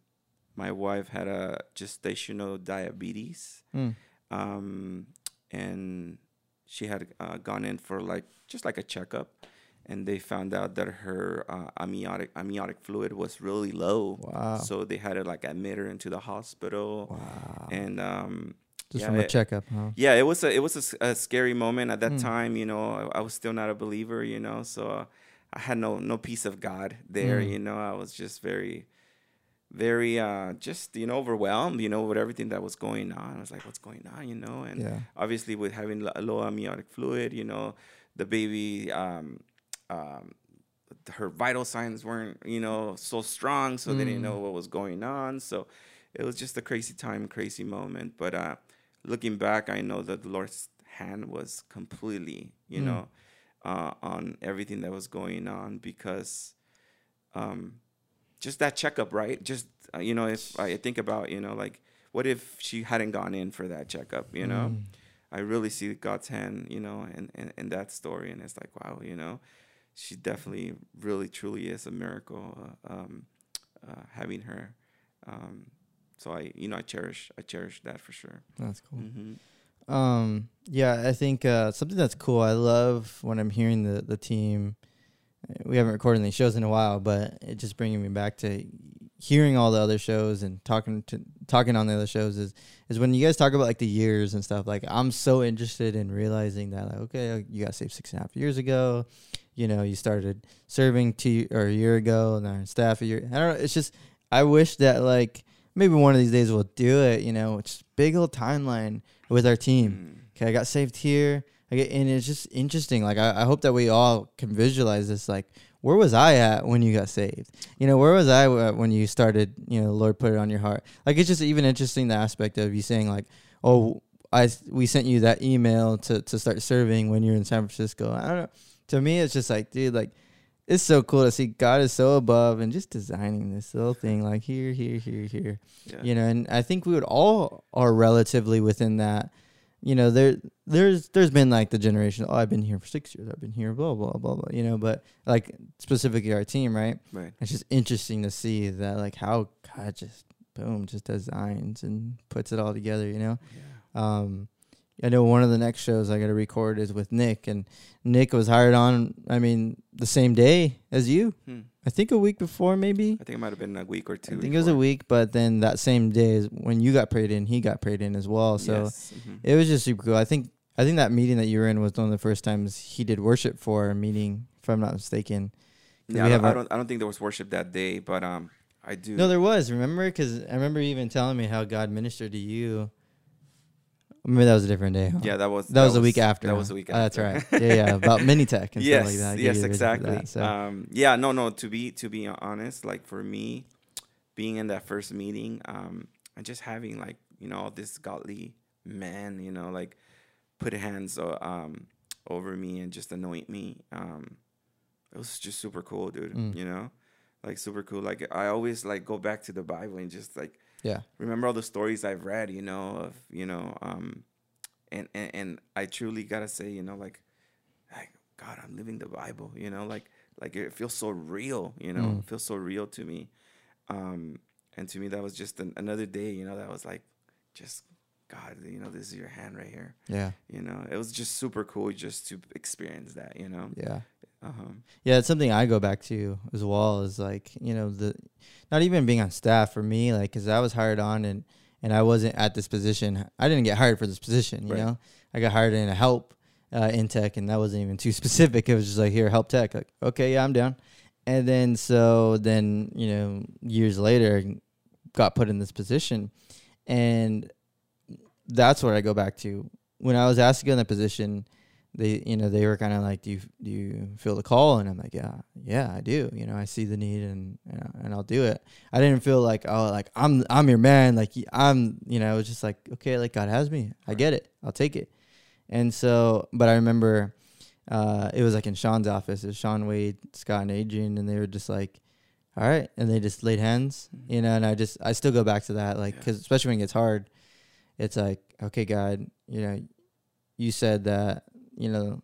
my wife had a gestational diabetes, Mm. um, and she had uh, gone in for like just like a checkup, and they found out that her uh, amniotic amniotic fluid was really low. Wow. So they had to like admit her into the hospital, wow. and um, Just yeah, from a it- checkup, huh? yeah, it was a it was a a, scary moment at that Mm. time. You know, I, I was still not a believer. You know, so uh, I had no no peace of God there. Mm. You know, I was just very, very uh, just you know overwhelmed. You know, with everything that was going on. I was like, what's going on? You know, and Yeah. obviously with having lo- low amniotic fluid, you know, the baby. Um, um, her vital signs weren't, you know, so strong, so they didn't Mm. know what was going on. So it was just a crazy time, crazy moment. But uh, looking back, I know that the Lord's hand was completely, you Mm. know, uh, on everything that was going on because um, just that checkup, right? Just, uh, you know, if I think about, you know, like, what if she hadn't gone in for that checkup, you know? Mm. I really see God's hand, you know, in, in, in that story. And it's like, wow, you know, she definitely, really, truly is a miracle uh, um, uh, having her. Um, so I, you know, I cherish, I cherish that for sure. That's cool. hmm Um, yeah, I think uh, something that's cool. I love when I'm hearing the the team. uh, We haven't recorded these shows in a while, but it just bringing me back to hearing all the other shows and talking to talking on the other shows is is when you guys talk about like the years and stuff. Like I'm so interested in realizing that like okay, you got saved six and a half years ago. You know, you started serving two or a year ago, and our staff a year. I don't know. It's just I wish that like maybe one of these days we'll do it. You know, it's big old timeline with our team. Mm. Okay, I got saved here. I get, and it's just interesting. Like I, I hope that we all can visualize this. Like where was I at when you got saved? You know, where was I when you started? You know, the Lord put it on your heart. Like it's just even interesting the aspect of you saying like, oh, I we sent you that email to to start serving when you're in San Francisco. I don't know. To me, it's just like, dude, like it's so cool to see God is so above and just designing this little thing like here, here, here, here. Yeah. You know, and I think we would all are relatively within that. You know, there there's there's been like the generation, oh, I've been here for six years, I've been here, blah, blah, blah, blah, you know, but like specifically our team, right? Right. It's just interesting to see that like how God just boom, just designs and puts it all together, you know? Yeah. Um, I know one of the next shows I got to record is with Nick, and Nick was hired on. I mean, the same day as you. Hmm. I think a week before, maybe. I think it might have been a week or two. I think it was a week, but then that same day is when you got prayed in, he got prayed in as well. So Yes. Mhm. it was just super cool. I think I think that meeting that you were in was one of the first times he did worship for a meeting, if I'm not mistaken. Yeah, I, don't, I don't. I don't think there was worship that day, but um, I do. No, there was. Remember? Because I remember even telling me how God ministered to you. Maybe that was a different day. Huh? yeah, that was That, was, a week after. That huh? was a week Oh, after. that's right. Yeah, yeah. About [LAUGHS] Minitech and yes, stuff like that. Yes, you the vision for exactly. that, so. Um, yeah, no, no. To be to be honest, like for me, being in that first meeting, um, and just having like you know this godly man, you know, like put hands uh, um over me and just anoint me. Um, it was just super cool, dude. Mm. You know, like super cool. Like I always like go back to the Bible and just like yeah. remember all the stories I've read, you know, of you know, um, and and, and I truly gotta say, you know, like, like God, I'm living the Bible, you know, like like it feels so real, you know, Mm. it feels so real to me, um, and to me that was just an, another day, you know, that was like, just God, you know, this is your hand right here, Yeah. you know, it was just super cool just to experience that, you know, Yeah. uh huh, Yeah, it's something I go back to as well. Is like you know the, not even being on staff for me, like because I was hired on and and I wasn't at this position. I didn't get hired for this position. You Right. know, I got hired in a help uh, in tech, and that wasn't even too [LAUGHS] specific. It was just like here, help tech. Like okay, yeah, I'm down. And then so then you know years later, got put in this position, and that's what I go back to. When I was asked to go in that position, they you know they were kind of like do you do you feel the call? And i'm like yeah yeah i do. You know i see the need and and, i'll do it. I didn't feel like oh like i'm i'm your man. Like I'm you know it was just like okay like god has me. I get it. I'll take it. And so but i remember uh it was like in sean's office. It was sean wade scott and adrian and they were just like all right. And they just laid hands you know and i just i still go back to that like Yeah. because especially when it gets hard it's like okay god you know you said that you know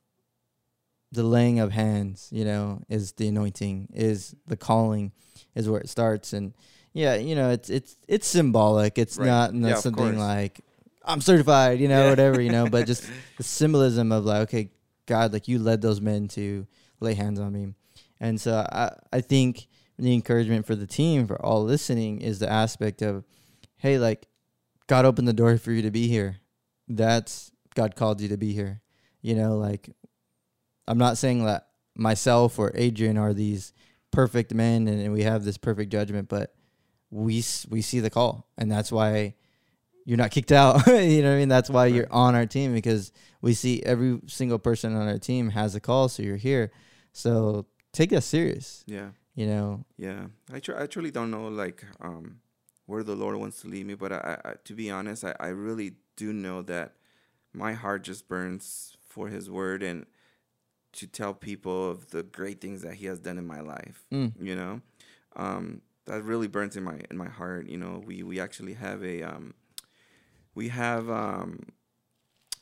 the laying of hands you know is the anointing is the calling is where it starts and yeah you know it's it's it's symbolic it's Right. not, not Yeah, something like i'm certified you know Yeah. whatever you know but just [LAUGHS] the symbolism of like okay god like you led those men to lay hands on me and so i i think the encouragement for the team for all listening is the aspect of hey like god opened the door for you to be here. That's god called you to be here. You know like i'm not saying that myself or adrian are these perfect men and, and we have this perfect judgment but we we see the call. And that's why you're not kicked out. [LAUGHS] You know what i mean? That's why you're on our team because we see every single person on our team has a call so you're here. So take that serious. Yeah. you know? Yeah, I tr- I truly don't know like um where the Lord wants to lead me, but I, I to be honest, I, I really do know that my heart just burns for His Word and to tell people of the great things that He has done in my life. Mm. You know, um, that really burns in my in my heart. You know, we we actually have a um, we have um,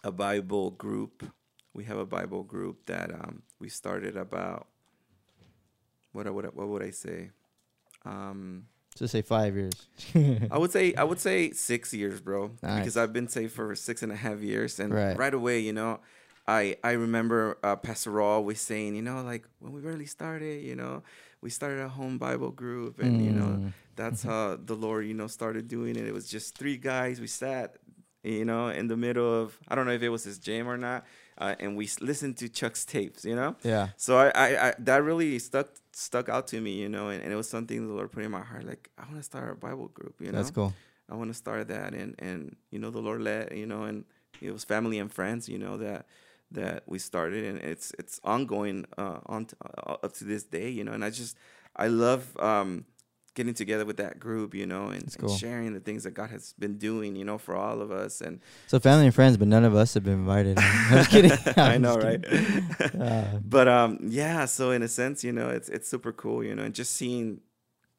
a Bible group. We have a Bible group that um, we started about what what what would I say? Um, just say five years [LAUGHS] I would say I would say six years, bro, Nice. because I've been saved for six and a half years, and Right. right, away, you know, I I remember uh, Pastor Raw always saying, you know, like when we really started, you know, we started a home Bible group, and you know, Mm. that's how [LAUGHS] the Lord, you know, started doing it. It was just three guys. We sat, you know, in the middle of I don't know if it was his gym or not, uh, and we listened to Chuck's tapes, you know. yeah So I, I, I that really stuck stuck out to me, you know, and, and it was something the Lord put in my heart. Like I want to start a Bible group, you know. that's cool I want to start that, and and you know the Lord led, you know, and it was family and friends, you know, that that we started, and it's it's ongoing uh, on t- uh, up to this day, you know. And I just I love um, getting together with that group, you know, and, cool. and sharing the things that God has been doing, you know, for all of us. And So family and friends, but none of us have been invited. I'm kidding. I know, right? Uh, but um, yeah. So in a sense, you know, it's it's super cool, you know, and just seeing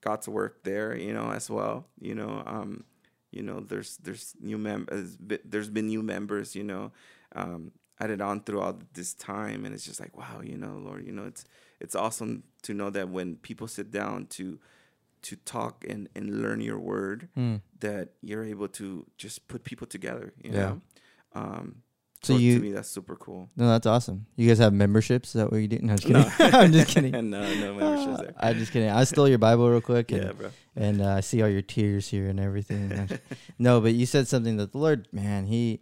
God's work there, you know, as well. You know, um, you know, there's there's new members. There's been new members, you know, um, added on throughout this time, and it's just like, wow, you know, Lord, you know, it's it's awesome to know that when people sit down to to talk and, and learn your word, mm. that you're able to just put people together. You Yeah. know, um, So so you- to me that's super cool. No, that's awesome. You guys have memberships? Is that what you do? No, I'm just [LAUGHS] No. kidding. [LAUGHS] I'm just kidding. [LAUGHS] no, no memberships there. I'm just kidding. I stole your Bible real quick. And, Yeah, bro. and uh, I see all your tears here and everything. no, but you said something that the Lord, man, he,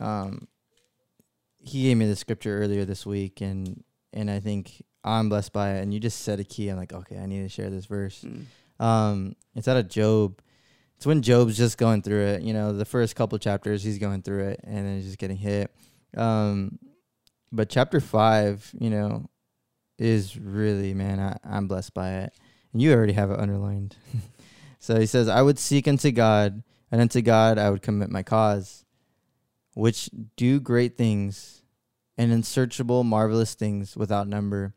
um, he gave me the scripture earlier this week, and and I think I'm blessed by it. And you just said a key. I'm like, okay, I need to share this verse. Mm. Um, it's out of Job. It's when Job's just going through it. You know, the first couple chapters, he's going through it, and then he's just getting hit. Um, but chapter five, you know, is really man, I, I'm blessed by it, and you already have it underlined. [LAUGHS] so he says, "I would seek unto God, and unto God I would commit my cause, which do great things, and unsearchable, marvelous things without number."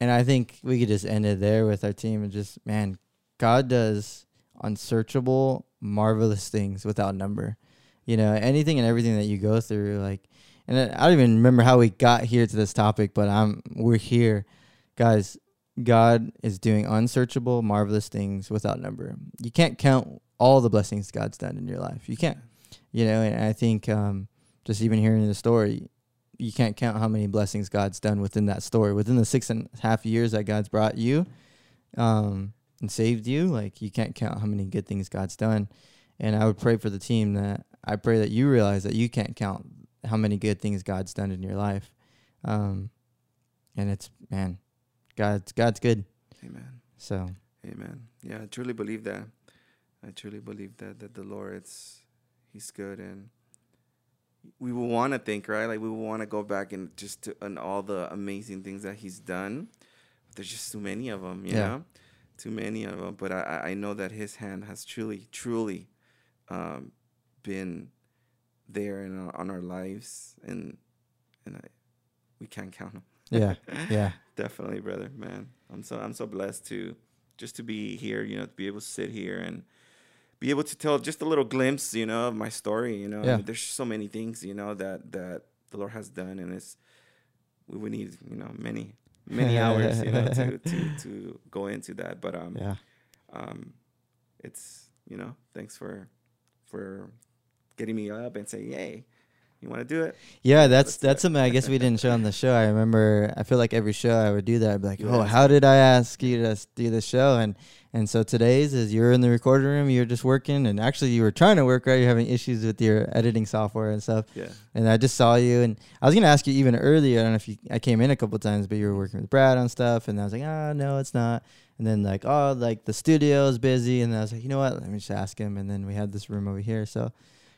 And I think we could just end it there with our team and just man, God does unsearchable, marvelous things without number. You know, anything and everything that you go through, like, and I don't even remember how we got here to this topic, but I'm we're here, guys. God is doing unsearchable, marvelous things without number. You can't count all the blessings God's done in your life. You can't, you know. And I think um, just even hearing the story, you can't count how many blessings God's done within that story, within the six and a half years that God's brought you, um, and saved you. Like you can't count how many good things God's done. And I would pray for the team that I pray that you realize that you can't count how many good things God's done in your life. Um, and it's man, God's God's good. Amen. So Amen. Yeah, I truly believe that. I truly believe that that the Lord, it's He's good, and we will want to think right. Like we will want to go back and just to and all the amazing things that He's done. But there's just too many of them, you Yeah. know, too many of them. But I I I know that His hand has truly truly um, been there in our, on our lives, and and I, we can't count them. yeah, yeah, [LAUGHS] Definitely, brother, man. I'm so I'm so blessed to just to be here, you know, to be able to sit here and be able to tell just a little glimpse, you know, of my story. You know, I mean, there's so many things, you know, that that the Lord has done, and it's we would need, you know, many many [LAUGHS] hours, you know, to to to go into that. But um, yeah. um, it's you know, thanks for for getting me up and say, hey, you want to do it? Yeah, that's that's something I guess we didn't show on the show. I remember I feel like every show I would do that. I'd be like, "Oh, how did I ask you to do the show?" And and so today's is you're in the recording room, you're just working, and actually you were trying to work, right? You're having issues with your editing software and stuff. Yeah. And I just saw you, and I was gonna ask you even earlier. I don't know if you I came in a couple times, but you were working with Brad on stuff, and I was like, "Ah, no, it's not." And then like, "Oh, like the studio is busy," and I was like, "You know what? Let me just ask him." And then we had this room over here, so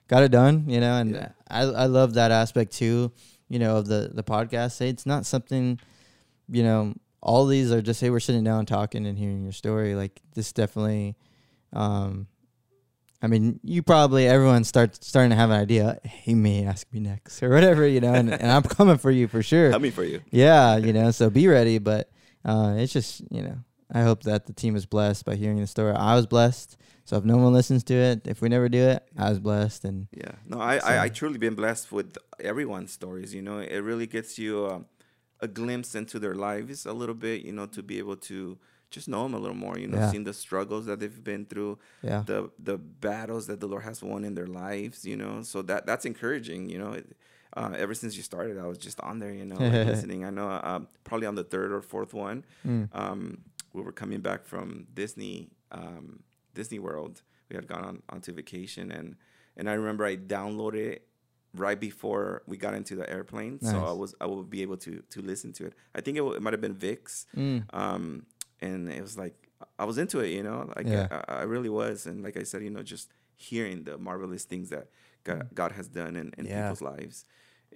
got it done, you know. And Yeah. I I love that aspect too, you know, of the the podcast. Say it's not something, you know, all these are just hey, we're sitting down talking and hearing your story. Like this definitely, um, I mean, you probably everyone starts starting to have an idea. He may ask me next or whatever, you know, and, and I'm [LAUGHS] coming for you for sure. Coming for you. Yeah, [LAUGHS] you know, so be ready. But uh, it's just, you know, I hope that the team is blessed by hearing the story. I was blessed. So if no one listens to it, if we never do it, I was blessed. And Yeah, no, I, I, I truly been blessed with everyone's stories. You know, it really gets you um, a glimpse into their lives a little bit. You know, to be able to just know them a little more. You know, Yeah. seeing the struggles that they've been through, yeah, the the battles that the Lord has won in their lives. You know, so that that's encouraging. You know, it, uh, ever since you started, I was just on there. You know, like [LAUGHS] listening. I know uh, probably on the third or fourth one, Mm. um, we were coming back from Disney um, Disney World. We had gone on onto vacation, and and I remember I downloaded it right before we got into the airplane, so I Nice. was I would be able to to listen to it. I think it, w- it might have been Vix, Mm. um, and it was like I was into it, you know, like Yeah. I, I really was, and like I said, you know, just hearing the marvelous things that God, God has done in, in Yeah. people's lives,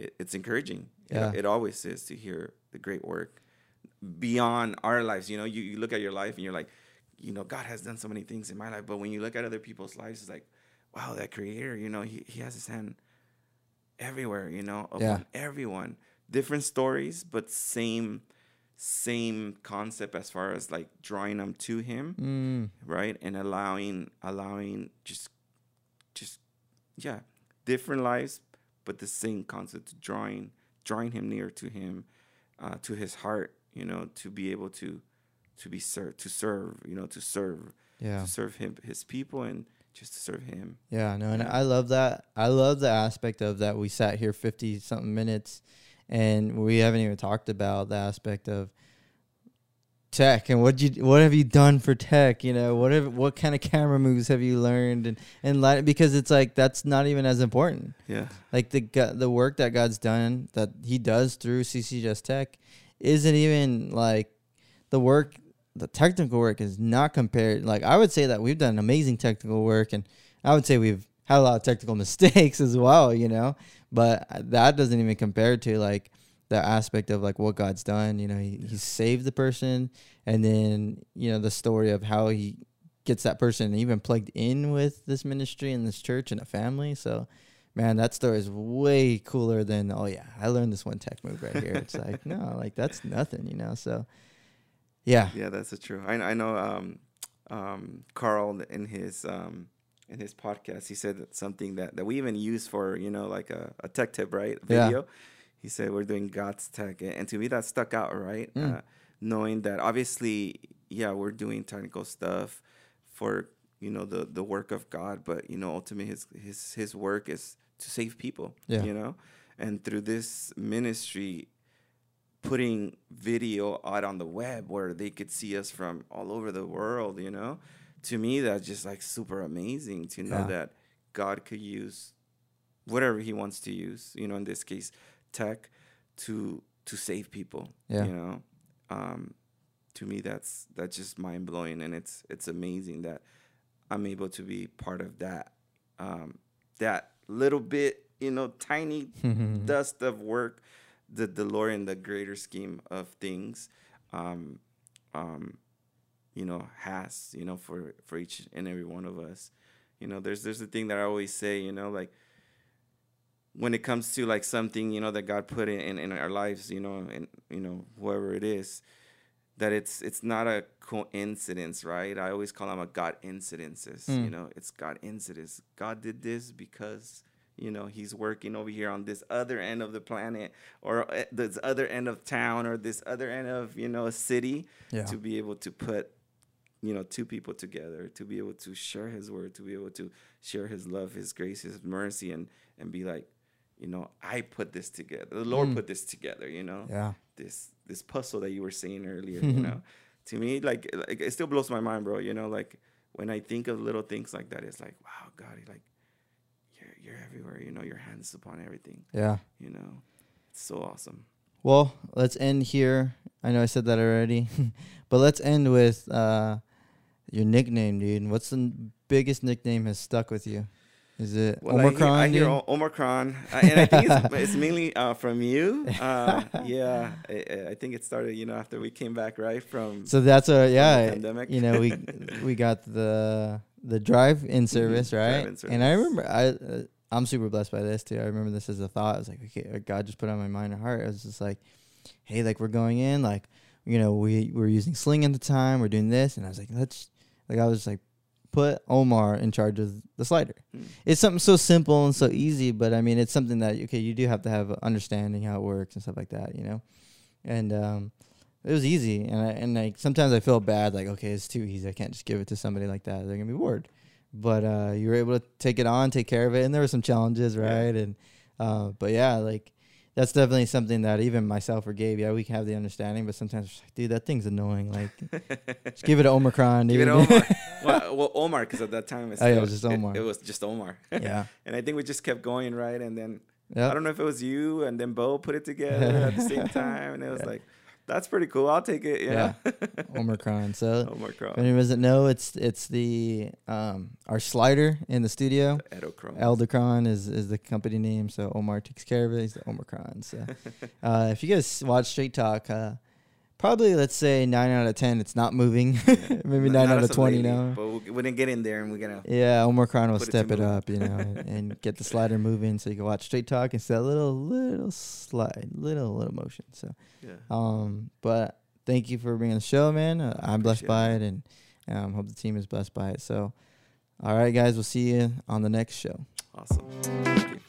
it, it's encouraging. Yeah. It, it always is to hear the great work beyond our lives. You know, you, you look at your life and you're like, you know, God has done so many things in my life. But when you look at other people's lives, it's like, wow, that creator, you know, he, he has his hand everywhere, you know, upon Yeah. everyone. Different stories, but same same concept as far as like drawing them to him, Mm, right? And allowing allowing just just yeah, different lives, but the same concept, drawing drawing him near to him, uh, to his heart, you know, to be able to to be served, to serve, you know, to serve, yeah. to serve him, his people, and just to serve him. Yeah, no, and. I love that. I love the aspect of that. We sat here fifty something minutes, and we haven't even talked about the aspect of tech and what you what have you done for tech? You know, what have what kind of camera moves have you learned and and light because it's like that's not even as important. Yeah, Like the the work that God's done that He does through CC Just Tech isn't even like the work. The technical work is not compared. Like I would say that we've done amazing technical work, and I would say we've had a lot of technical [LAUGHS] mistakes as well. You know, but that doesn't even compare to like the aspect of like what God's done. You know, He, he saved the person, and then you know the story of how He gets that person even plugged in with this ministry and this church and a family. So man, that story is way cooler than oh yeah, I learned this one tech move right here. It's like [LAUGHS] no, like that's nothing, you know. So yeah, yeah, that's a true. I I know um, um, Carl in his um, in his podcast, he said that something that, that we even use for you know like a, a tech tip, right? Yeah. Video. He said we're doing God's tech, and and to me that stuck out, right? Mm. Uh, knowing that obviously, yeah, we're doing technical stuff for you know the the work of God, but you know ultimately his his his work is to save people. Yeah. You know, and through this ministry, putting video out on the web where they could see us from all over the world, you know, to me that's just like super amazing to know Yeah. that God could use whatever He wants to use, you know, in this case, tech, to to save people. Yeah. You know, um, to me that's that's just mind blowing, and it's it's amazing that I'm able to be part of that um, that little bit, you know, tiny [LAUGHS] dust of work the Lord in the greater scheme of things, um, um, you know, has, you know, for for each and every one of us. You know, there's there's a thing that I always say, you know, like when it comes to like something, you know, that God put in, in, in our lives, you know, and you know, whoever it is, that it's it's not a coincidence, right? I always call them a God incidences. Hmm. You know, it's God incidents. God did this because you know he's working over here on this other end of the planet or uh, this other end of town or this other end of you know a city Yeah. to be able to put you know two people together to be able to share his word to be able to share his love his grace his mercy and and be like you know i put this together the lord Mm. put this together you know yeah, this this puzzle that you were saying earlier you know [LAUGHS] to me like, like it still blows my mind bro you know like when i think of little things like that it's like wow god like you're everywhere you know your hands upon everything yeah. you know it's so awesome Well, let's end here. I know I said that already, [LAUGHS] but let's end with uh, your nickname, dude. What's the biggest nickname has stuck with you? Is it Well, I hear, Omicron? I hear dude? O- Omicron, uh, and I think it's, [LAUGHS] it's mainly uh, from you. [LAUGHS] Uh, yeah, I, I think it started, you know, after we came back, right from. So that's a yeah. pandemic. You know, we we got the the drive-in service, right? drive-in And I remember I uh, I'm super blessed by this too. I remember this as a thought. I was like, okay, God just put on my mind and heart. I was just like, hey, like we're going in, like you know, we we're using Sling at the time. We're doing this, and I was like, let's like I was like, put Omar in charge of the slider. Mm. It's something so simple and so easy, but I mean, it's something that okay, you do have to have understanding how it works and stuff like that, you know. And um, it was easy, and I, and like sometimes I feel bad, like okay, it's too easy. I can't just give it to somebody like that; they're gonna be bored. But uh, you were able to take it on, take care of it, and there were some challenges, Yeah. right? And uh, but yeah, like that's definitely something that even myself or Gabe, yeah, we can have the understanding, but sometimes, like, dude, that thing's annoying. Like, [LAUGHS] just give it to Omicron, dude. Give it Omar. [LAUGHS] well, well, Omar, because at that time it's Oh, yeah, it was just Omar. It, was just Omar. yeah, and I think we just kept going, right? And then I don't know if it was you and then Bo put it together at the same [LAUGHS] time, and it was Yeah. like That's pretty cool. I'll take it. Yeah. [LAUGHS] Omicron. So if Omicron. anyone doesn't know, it's it's the um our slider in the studio. Edelkrone. Edelkrone is, is the company name, so Omar takes care of it. He's the Omicron. So, [LAUGHS] uh, if you guys watch Straight Talk, uh, probably let's say nine out of ten, it's not moving. [LAUGHS] Maybe nine not out of twenty lately, now. But we're gonna get in there and we're gonna. Yeah, Omicron will Put it step it, up, you know, and, [LAUGHS] get the slider moving, so you can watch Straight Talk and see that little little slide, little little motion. So, Yeah. um, but thank you for being on the show, man. Uh, I'm blessed by it, and um, hope the team is blessed by it. So, all right, guys, we'll see you on the next show. Awesome.